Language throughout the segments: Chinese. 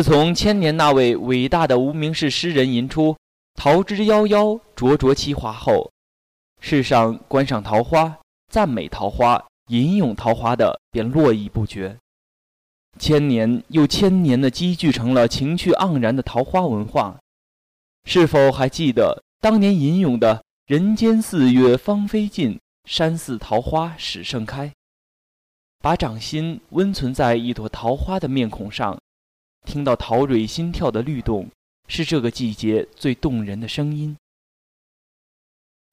自从千年那位伟大的无名氏诗人吟出“桃之夭夭，灼灼其华”后，世上观赏桃花、赞美桃花、吟咏桃花的便络绎不绝。千年又千年的积聚成了情趣盎然的桃花文化。是否还记得当年吟咏的“人间四月芳菲尽，山寺桃花始盛开”？把掌心温存在一朵桃花的面孔上。听到桃蕊心跳的律动，是这个季节最动人的声音。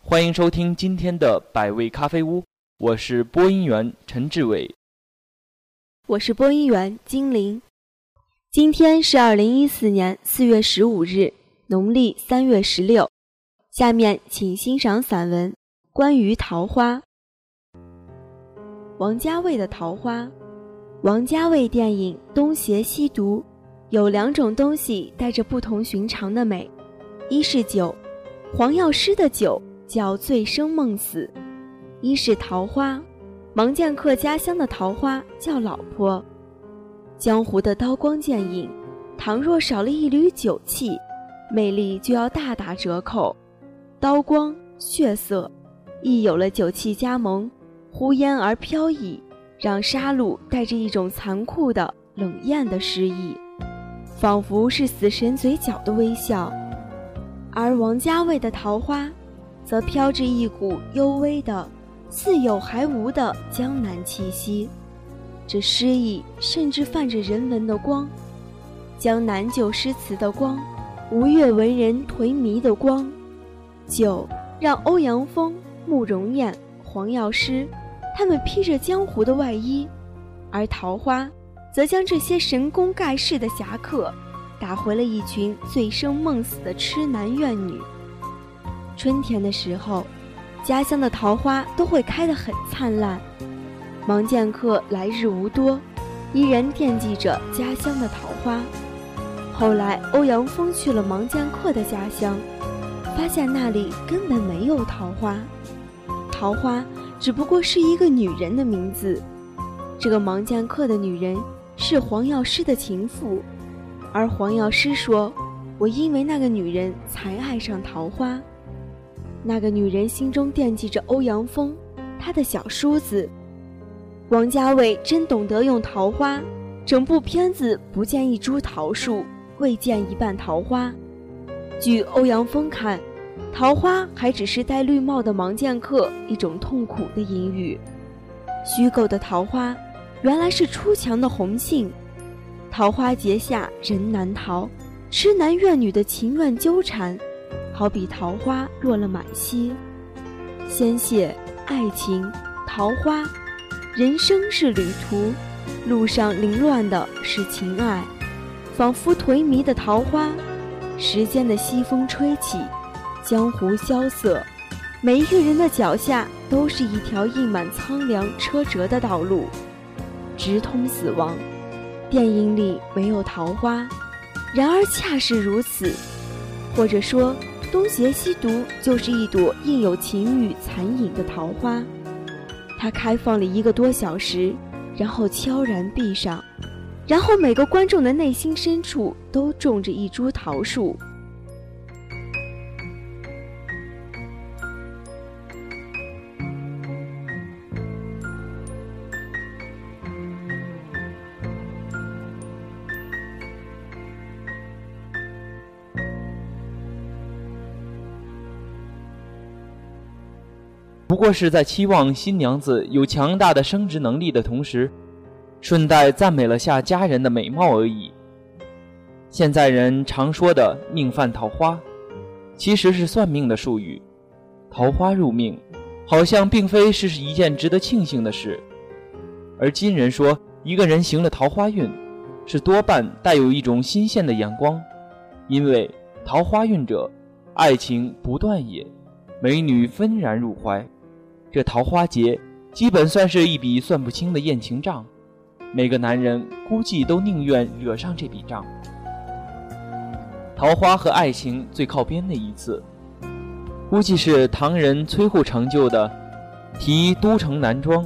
欢迎收听今天的百味咖啡屋，我是播音员陈志伟，我是播音员金玲。今天是二零一四年四月十五日，农历三月十六。下面请欣赏散文《关于桃花》。王家卫的《桃花》，王家卫电影《东邪西毒》。有两种东西带着不同寻常的美，一是酒，黄药师的酒叫醉生梦死；一是桃花，盲剑客家乡的桃花叫老婆。江湖的刀光剑影，倘若少了一缕酒气，魅力就要大打折扣。刀光血色，亦有了酒气加盟，忽烟而飘逸，让杀戮带着一种残酷的冷艳的诗意。仿佛是死神嘴角的微笑，而王家卫的桃花，则飘着一股幽微的似有还无的江南气息。这诗意甚至泛着人文的光，江南旧诗词的光，吴越文人颓靡的光。酒让欧阳锋、慕容燕、黄药师，他们披着江湖的外衣，而桃花。则将这些神功盖世的侠客，打回了一群醉生梦死的痴男怨女。春天的时候，家乡的桃花都会开得很灿烂。盲剑客来日无多，依然惦记着家乡的桃花。后来，欧阳锋去了盲剑客的家乡，发现那里根本没有桃花，桃花只不过是一个女人的名字。这个盲剑客的女人。是黄药师的情妇，而黄药师说：“我因为那个女人才爱上桃花。那个女人心中惦记着欧阳锋，他的小叔子。王家卫真懂得用桃花，整部片子不见一株桃树，未见一瓣桃花。据欧阳锋看，桃花还只是戴绿帽的盲剑客一种痛苦的隐喻，虚构的桃花。”原来是出墙的红杏，桃花劫下人难逃，痴男怨女的情愿纠缠，好比桃花落了满溪，鲜血、爱情、桃花，人生是旅途，路上凌乱的是情爱，仿佛颓靡的桃花，时间的西风吹起，江湖萧瑟，每一个人的脚下都是一条溢满苍凉车辙的道路。直通死亡。电影里没有桃花，然而恰是如此。或者说，东邪西毒就是一朵印有情欲残影的桃花，它开放了一个多小时，然后悄然闭上，然后每个观众的内心深处都种着一株桃树。不过是在期望新娘子有强大的生殖能力的同时，顺带赞美了下家人的美貌而已。现在人常说的“命犯桃花”，其实是算命的术语。桃花入命，好像并非是一件值得庆幸的事。而今人说一个人行了桃花运，是多半带有一种新鲜的眼光，因为桃花运者，爱情不断也，美女纷然入怀。这桃花劫，基本算是一笔算不清的艳情账，每个男人估计都宁愿惹上这笔账。桃花和爱情最靠边的一次，估计是唐人崔护成就的《题都城南庄》，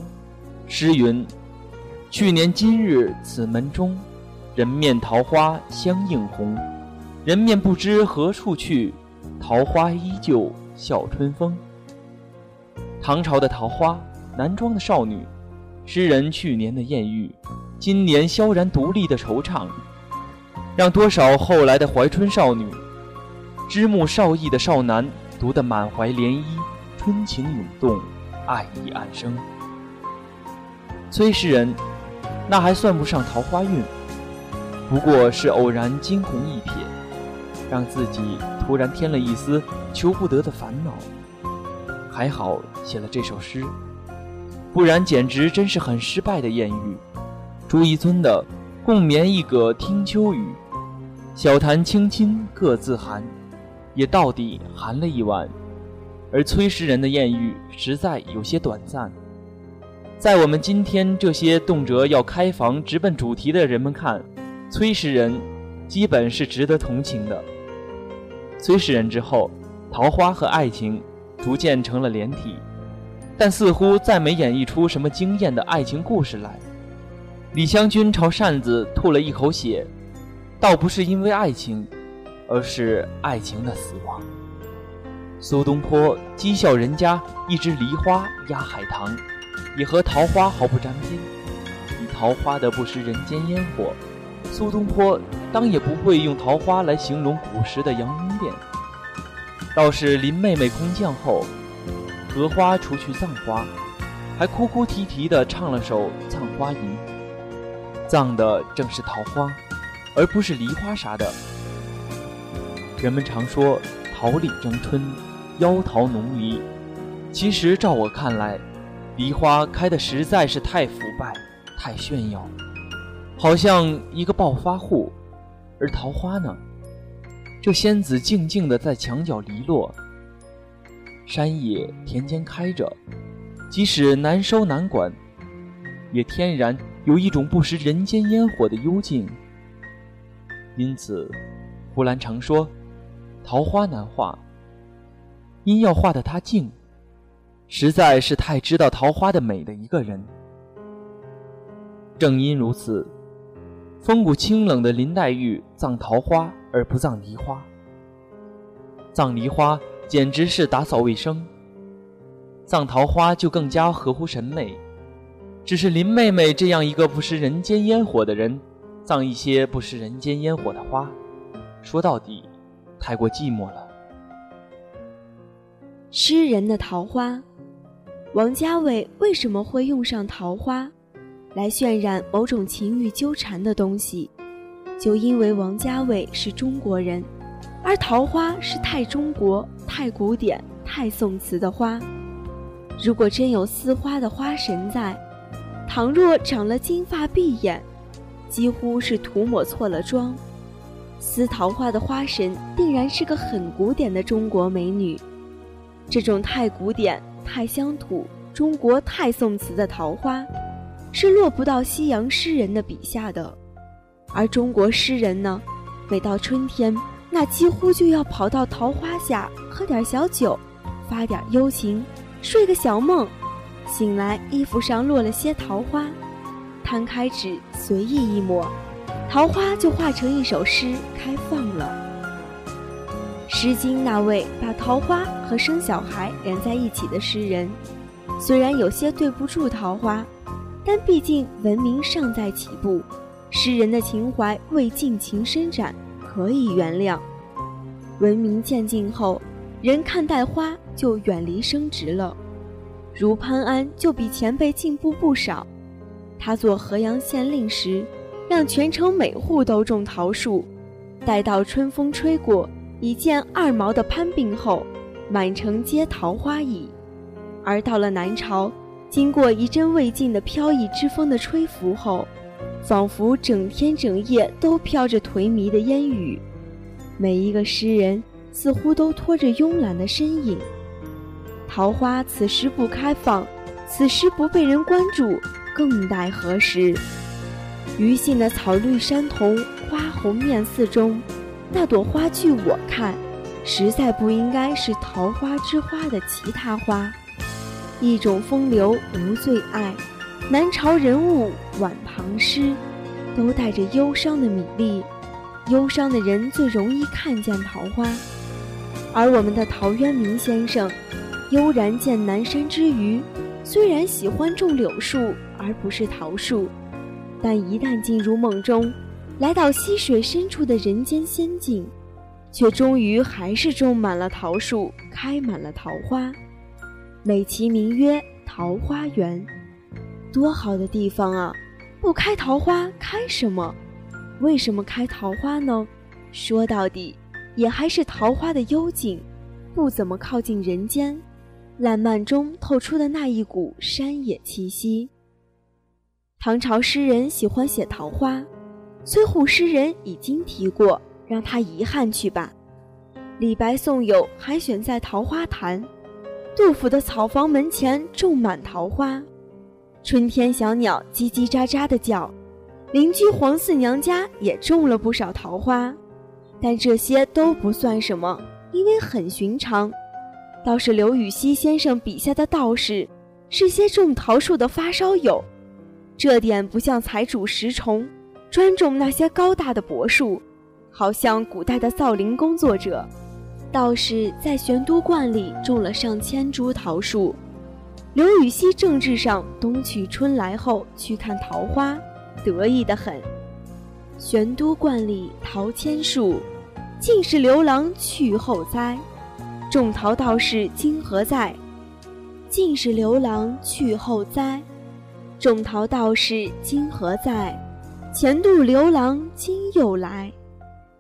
诗云：“去年今日此门中，人面桃花相映红，人面不知何处去，桃花依旧笑春风。唐朝的桃花，南庄的少女，诗人去年的艳遇，今年萧然独立的惆怅，让多少后来的怀春少女、知慕少意的少男读得满怀涟漪，春情涌动，爱意暗生。崔诗人，那还算不上桃花运，不过是偶然惊鸿一瞥，让自己突然添了一丝求不得的烦恼。还好写了这首诗，不然简直真是很失败的艳遇。朱一尊的“共眠一阁听秋雨，小坛清清各自寒”，也到底寒了一晚。而崔诗人的艳遇实在有些短暂。在我们今天这些动辄要开房直奔主题的人们看，崔诗人基本是值得同情的。崔诗人之后，桃花和爱情。逐渐成了连体，但似乎再没演绎出什么惊艳的爱情故事来。李香君朝扇子吐了一口血，倒不是因为爱情，而是爱情的死亡。苏东坡讥笑人家一枝梨花压海棠，也和桃花毫不沾边。以桃花的不食人间烟火，苏东坡当也不会用桃花来形容古时的杨荫殿。倒是林妹妹空降后，荷花除去葬花，还哭哭啼啼地唱了首《葬花吟》，葬的正是桃花，而不是梨花啥的。人们常说桃李争春，妖桃浓离，其实照我看来，梨花开的实在是太腐败、太炫耀，好像一个暴发户，而桃花呢？这仙子静静地在墙角篱落，山野田间开着，即使难收难管，也天然有一种不食人间烟火的幽静。因此，胡兰常说，桃花难画，因要画的它静，实在是太知道桃花的美的一个人。正因如此，风骨清冷的林黛玉葬桃花。而不葬梨花，葬梨花简直是打扫卫生。葬桃花就更加合乎审美。只是林妹妹这样一个不食人间烟火的人，葬一些不食人间烟火的花，说到底，太过寂寞了。诗人的桃花，王家卫为什么会用上桃花，来渲染某种情欲纠缠的东西？就因为王家卫是中国人，而桃花是太中国、太古典、太宋词的花。如果真有丝花的花神在，倘若长了金发碧眼，几乎是涂抹错了妆，丝桃花的花神定然是个很古典的中国美女。这种太古典、太乡土、中国太宋词的桃花，是落不到西洋诗人的笔下的。而中国诗人呢，每到春天，那几乎就要跑到桃花下喝点小酒，发点幽情，睡个小梦，醒来衣服上落了些桃花，摊开纸随意一抹，桃花就化成一首诗开放了。《诗经》那位把桃花和生小孩连在一起的诗人，虽然有些对不住桃花，但毕竟文明尚在起步。诗人的情怀未尽情伸展，可以原谅。文明渐进后，人看待花就远离生殖了。如潘安就比前辈进步不少。他做河阳县令时，让全城每户都种桃树。待到春风吹过，已见二毛的潘病后，满城皆桃花矣。而到了南朝，经过一阵未尽的飘逸之风的吹拂后，仿佛整天整夜都飘着颓靡的烟雨，每一个诗人似乎都拖着慵懒的身影。桃花此时不开放，此时不被人关注，更待何时？余信的草绿山童花红面似中，那朵花据我看，实在不应该是桃花之花的其他花。一种风流无最爱。南朝人物晚唐诗，都带着忧伤的米粒，忧伤的人最容易看见桃花。而我们的陶渊明先生，悠然见南山之余，虽然喜欢种柳树而不是桃树，但一旦进入梦中，来到溪水深处的人间仙境，却终于还是种满了桃树，开满了桃花，美其名曰桃花源。多好的地方啊！不开桃花开什么？为什么开桃花呢？说到底。也还是桃花的幽静，不怎么靠近人间，烂漫中透出的那一股山野气息。唐朝诗人喜欢写桃花，崔护诗人已经提过，让他遗憾去吧。李白、宋友还选在桃花潭，杜甫的草房门前种满桃花，春天小鸟叽叽喳喳的叫，邻居黄四娘家也种了不少桃花。但这些都不算什么，因为很寻常。倒是刘禹锡先生笔下的道士，是些种桃树的发烧友，这点不像财主石崇，专种那些高大的柏树，好像古代的造林工作者。道士在玄都观里种了上千株桃树，刘禹锡政治上冬去春来后去看桃花，得意得很。玄都观里桃千树，尽是刘郎去后栽。种桃道士今何在？尽是刘郎去后栽。种桃道士今何在？前度刘郎今又来。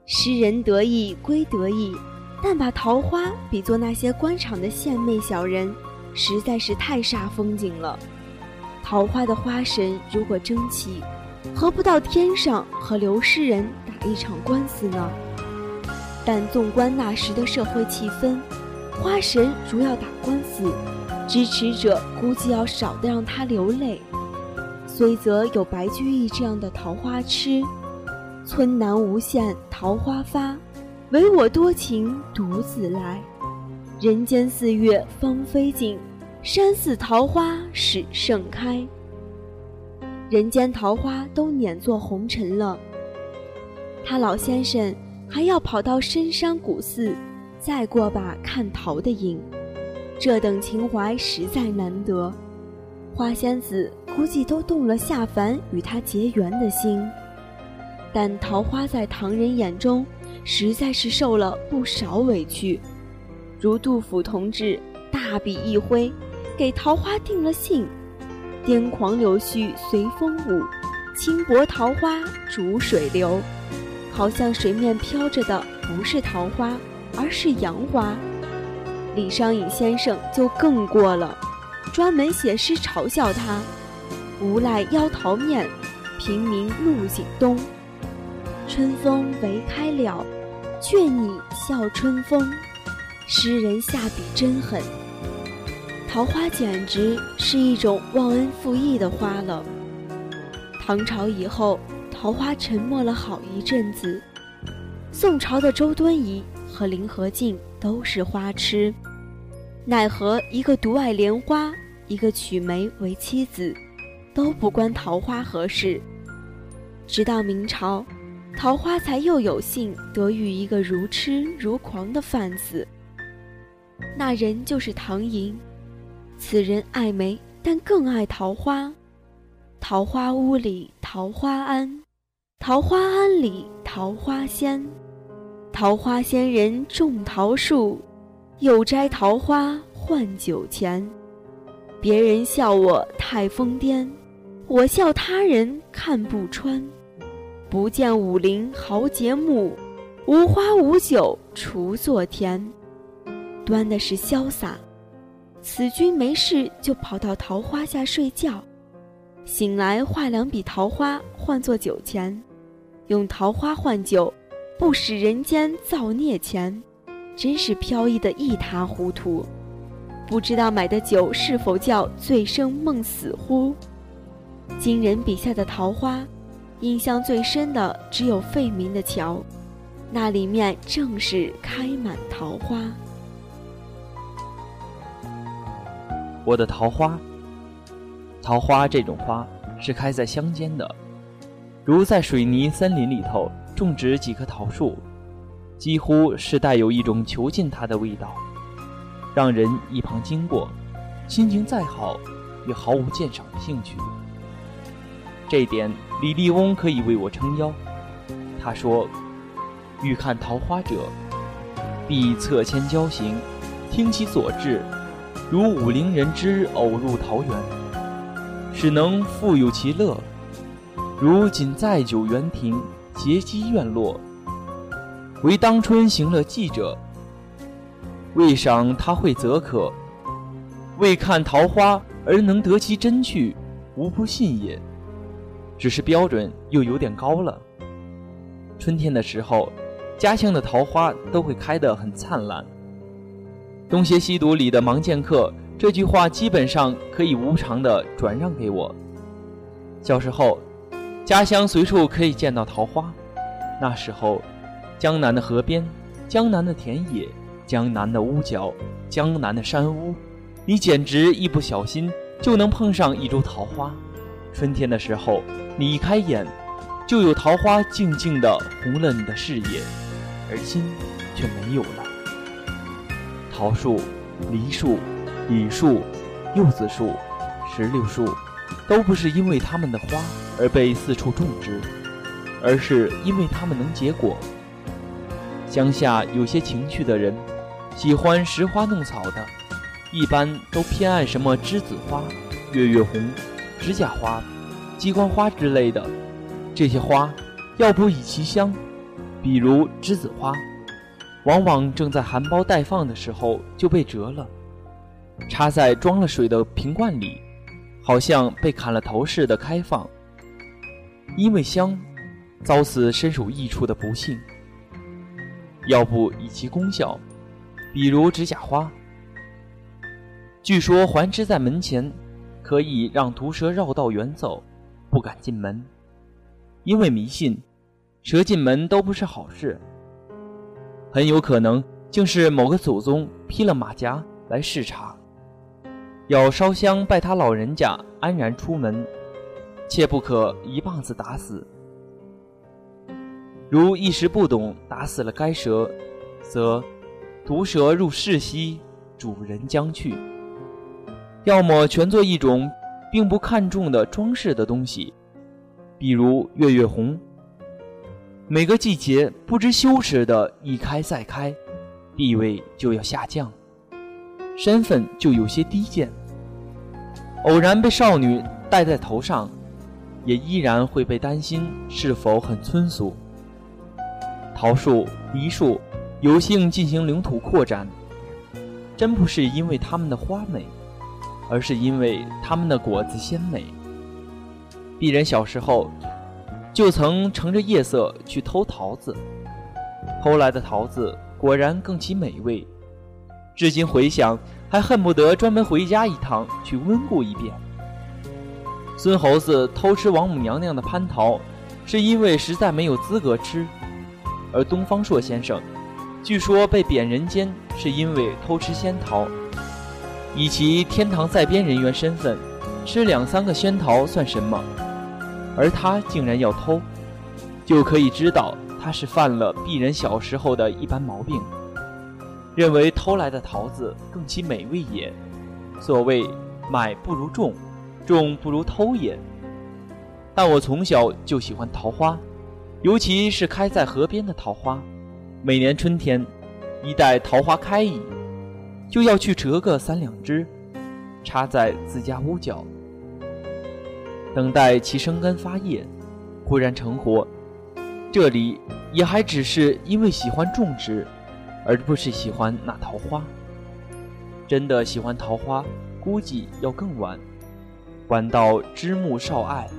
诗人得意归得意，但把桃花比作那些官场的献媚小人，实在是太煞风景了。桃花的花神如果争气。何不到天上和刘诗人打一场官司呢？但纵观那时的社会气氛，花神如要打官司，支持者估计要少得让他流泪。虽则有白居易这样的桃花痴，村南无限桃花发，唯我多情独自来。人间四月芳菲尽，山寺桃花始盛开。人间桃花都碾作红尘了，他老先生还要跑到深山古寺，再过把看桃的瘾，这等情怀实在难得。花仙子估计都动了下凡与他结缘的心，但桃花在唐人眼中实在是受了不少委屈，如杜甫同志大笔一挥，给桃花定了性。癫狂柳絮随风舞，轻薄桃花逐水流，好像水面飘着的不是桃花，而是杨花。李商隐先生就更过了，专门写诗嘲笑他：“无赖妖桃面，平民露井东。春风唯开了，劝你笑春风。”诗人下笔真狠。桃花简直是一种忘恩负义的花了。唐朝以后，桃花沉默了好一阵子。宋朝的周敦颐和林和靖都是花痴，奈何一个独爱莲花，一个娶梅为妻子，都不关桃花何事。直到明朝，桃花才又有幸得遇一个如痴如狂的贩子，那人就是唐寅。此人爱梅，但更爱桃花。桃花坞里桃花庵，桃花庵里桃花仙。桃花仙人种桃树，又摘桃花换酒钱。别人笑我太疯癫，我笑他人看不穿。不见武陵豪杰墓，无花无酒锄作田。端的是潇洒。此君没事就跑到桃花下睡觉，醒来画两笔桃花换作酒钱，用桃花换酒，不使人间造孽钱，真是飘逸的一塌糊涂。不知道买的酒是否叫醉生梦死乎？今人笔下的桃花，印象最深的只有费明的桥，那里面正是开满桃花。我的桃花，桃花这种花是开在乡间的，如在水泥森林里头种植几棵桃树，几乎是带有一种囚禁它的味道，让人一旁经过，心情再好，也毫无鉴赏的兴趣。这点李立翁可以为我撑腰。他说：“欲看桃花者，必侧迁交行，听其所至，如武陵人之偶入桃源，使能复有其乐。”如仅在酒园亭，结积院落，为当春行乐记者。未赏他会则可，未看桃花而能得其真趣，无不信也。只是标准又有点高了。春天的时候，家乡的桃花都会开得很灿烂。东邪西毒里的盲剑客这句话基本上可以无偿的转让给我。小时候。家乡随处可以见到桃花，那时候，江南的河边，江南的田野，江南的屋角，江南的山屋，你简直一不小心就能碰上一株桃花。春天的时候，你一开眼，就有桃花静静地红了你的视野，而今却没有了。桃树、梨树、李树、柚子树、石榴树。都不是因为它们的花而被四处种植，而是因为它们能结果。乡下有些情趣的人，喜欢拾花弄草的，一般都偏爱什么栀子花、月月红、指甲花、鸡冠花之类的。这些花要不以其香，比如栀子花，往往正在含苞待放的时候就被折了，插在装了水的瓶罐里。好像被砍了头似的开放，因为香，遭此身首异处的不幸。要不以其功效，比如指甲花，据说环枝在门前，可以让毒蛇绕道远走，不敢进门，因为迷信，蛇进门都不是好事。很有可能竟是某个祖宗披了马甲来视察。要烧香拜他老人家，安然出门，切不可一棒子打死。如一时不懂，打死了该蛇，则毒蛇入室兮，主人将去。要么全做一种并不看重的装饰的东西，比如月月红。每个季节不知羞耻的一开再开，地位就要下降，身份就有些低贱。偶然被少女戴在头上，也依然会被担心是否很村俗。桃树、梨树有幸进行领土扩展，真不是因为它们的花美，而是因为它们的果子鲜美。鄙人小时候就曾乘着夜色去偷桃子，偷来的桃子果然更其美味。至今回想。还恨不得专门回家一趟去温故一遍。孙猴子偷吃王母娘娘的蟠桃，是因为实在没有资格吃；而东方朔先生，据说被贬人间是因为偷吃仙桃。以其天堂在编人员身份，吃两三个仙桃算什么？而他竟然要偷，就可以知道他是犯了鄙人小时候的一般毛病。认为偷来的桃子更其美味也。所谓买不如种，种不如偷也。但我从小就喜欢桃花，尤其是开在河边的桃花。每年春天，一待桃花开矣，就要去折个三两枝，插在自家屋角，等待其生根发叶，忽然成活。这里也还只是因为喜欢种植。而不是喜欢那桃花，真的喜欢桃花，估计要更晚，晚到枝木少爱，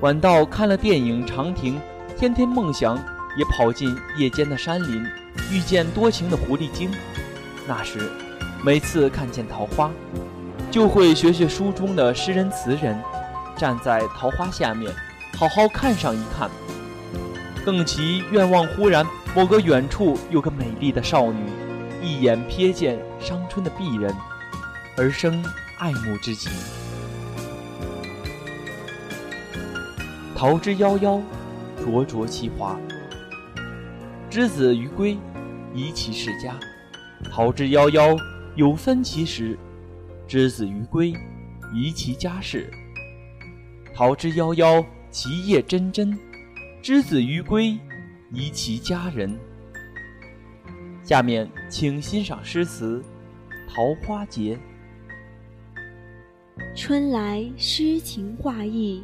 晚到看了电影《长亭》，天天梦想也跑进夜间的山林，遇见多情的狐狸精。那时，每次看见桃花，就会学学书中的诗人词人，站在桃花下面，好好看上一看。更其愿望，忽然某个远处有个美丽的少女，一眼瞥见伤春的鄙人，而生爱慕之情。桃之夭夭，灼灼其华。之子于归，宜其室家。桃之夭夭，有分其时。之子于归，宜其家室。桃之夭夭，其叶蓁蓁。之子于归，宜其家人。下面请欣赏诗词《桃花节》。春来诗情画意，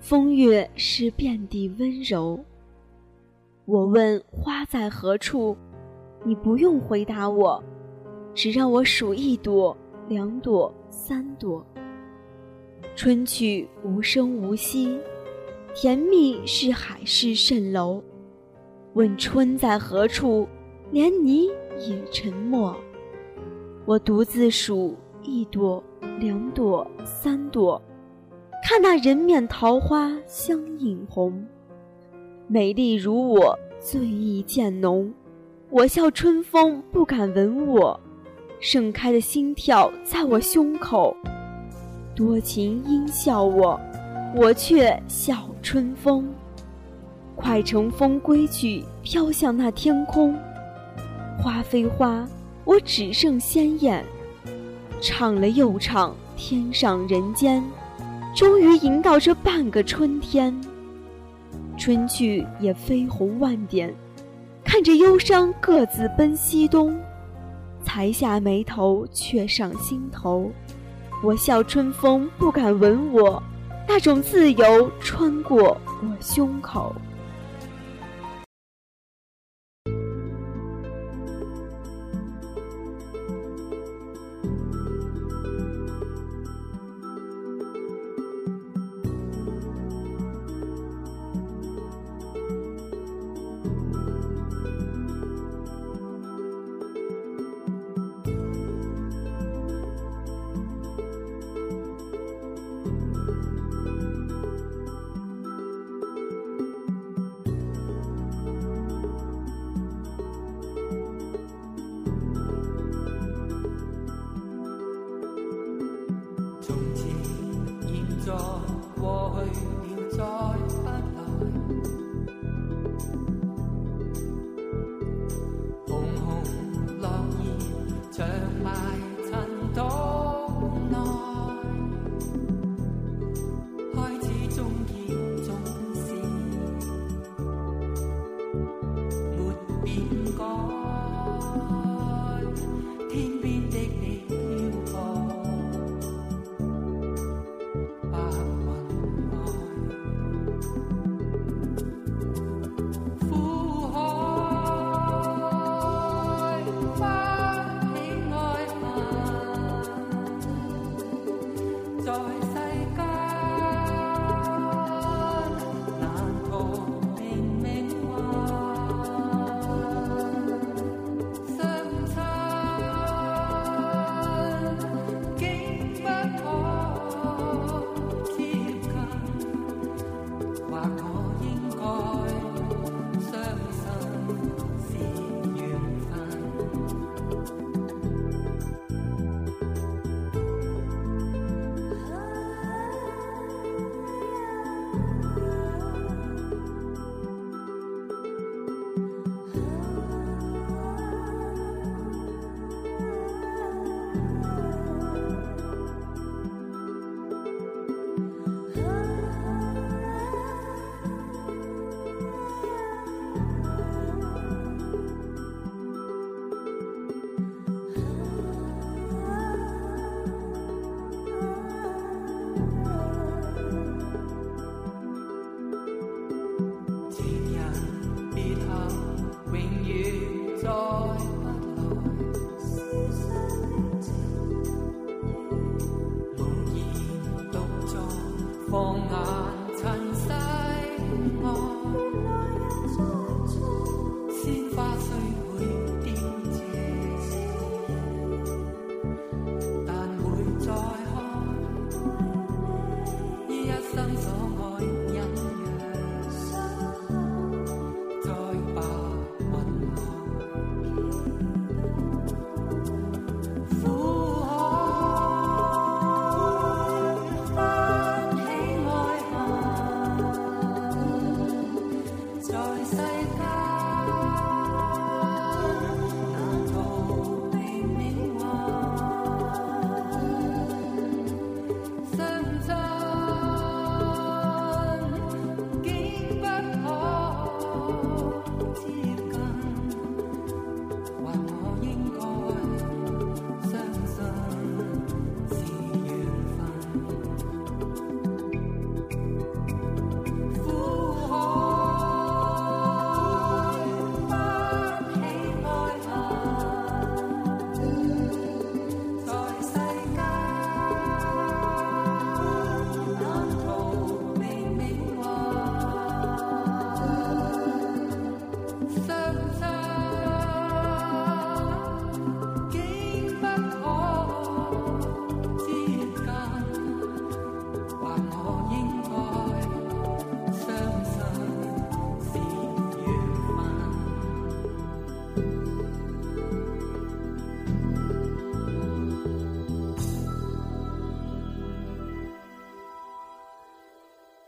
风月是遍地温柔。我问花在何处，你不用回答我，只让我数一朵、两朵、三朵。春去无声无息，甜蜜是海市蜃楼。问春在何处，连你也沉默。我独自数一朵。两朵，三朵，看那人面桃花相映红。美丽如我，醉意渐浓。我笑春风不敢吻我，盛开的心跳在我胸口。多情应笑我，我却笑春风。快乘风归去，飘向那天空。花非花，我只剩鲜艳。唱了又唱，天上人间，终于迎到这半个春天。春去也飞红万点，看着忧伤各自奔西东。才下眉头，却上心头。我笑春风不敢吻我，那种自由穿过我胸口。天边的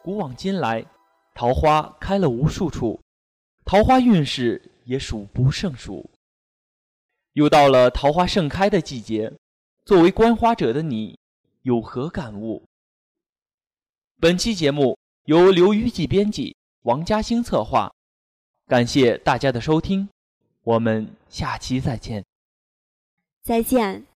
古往今来，桃花开了无数处，桃花运势也数不胜数。又到了桃花盛开的季节，作为观花者的你，有何感悟？本期节目由刘虞记编辑，王嘉兴策划，感谢大家的收听，我们下期再见。再见。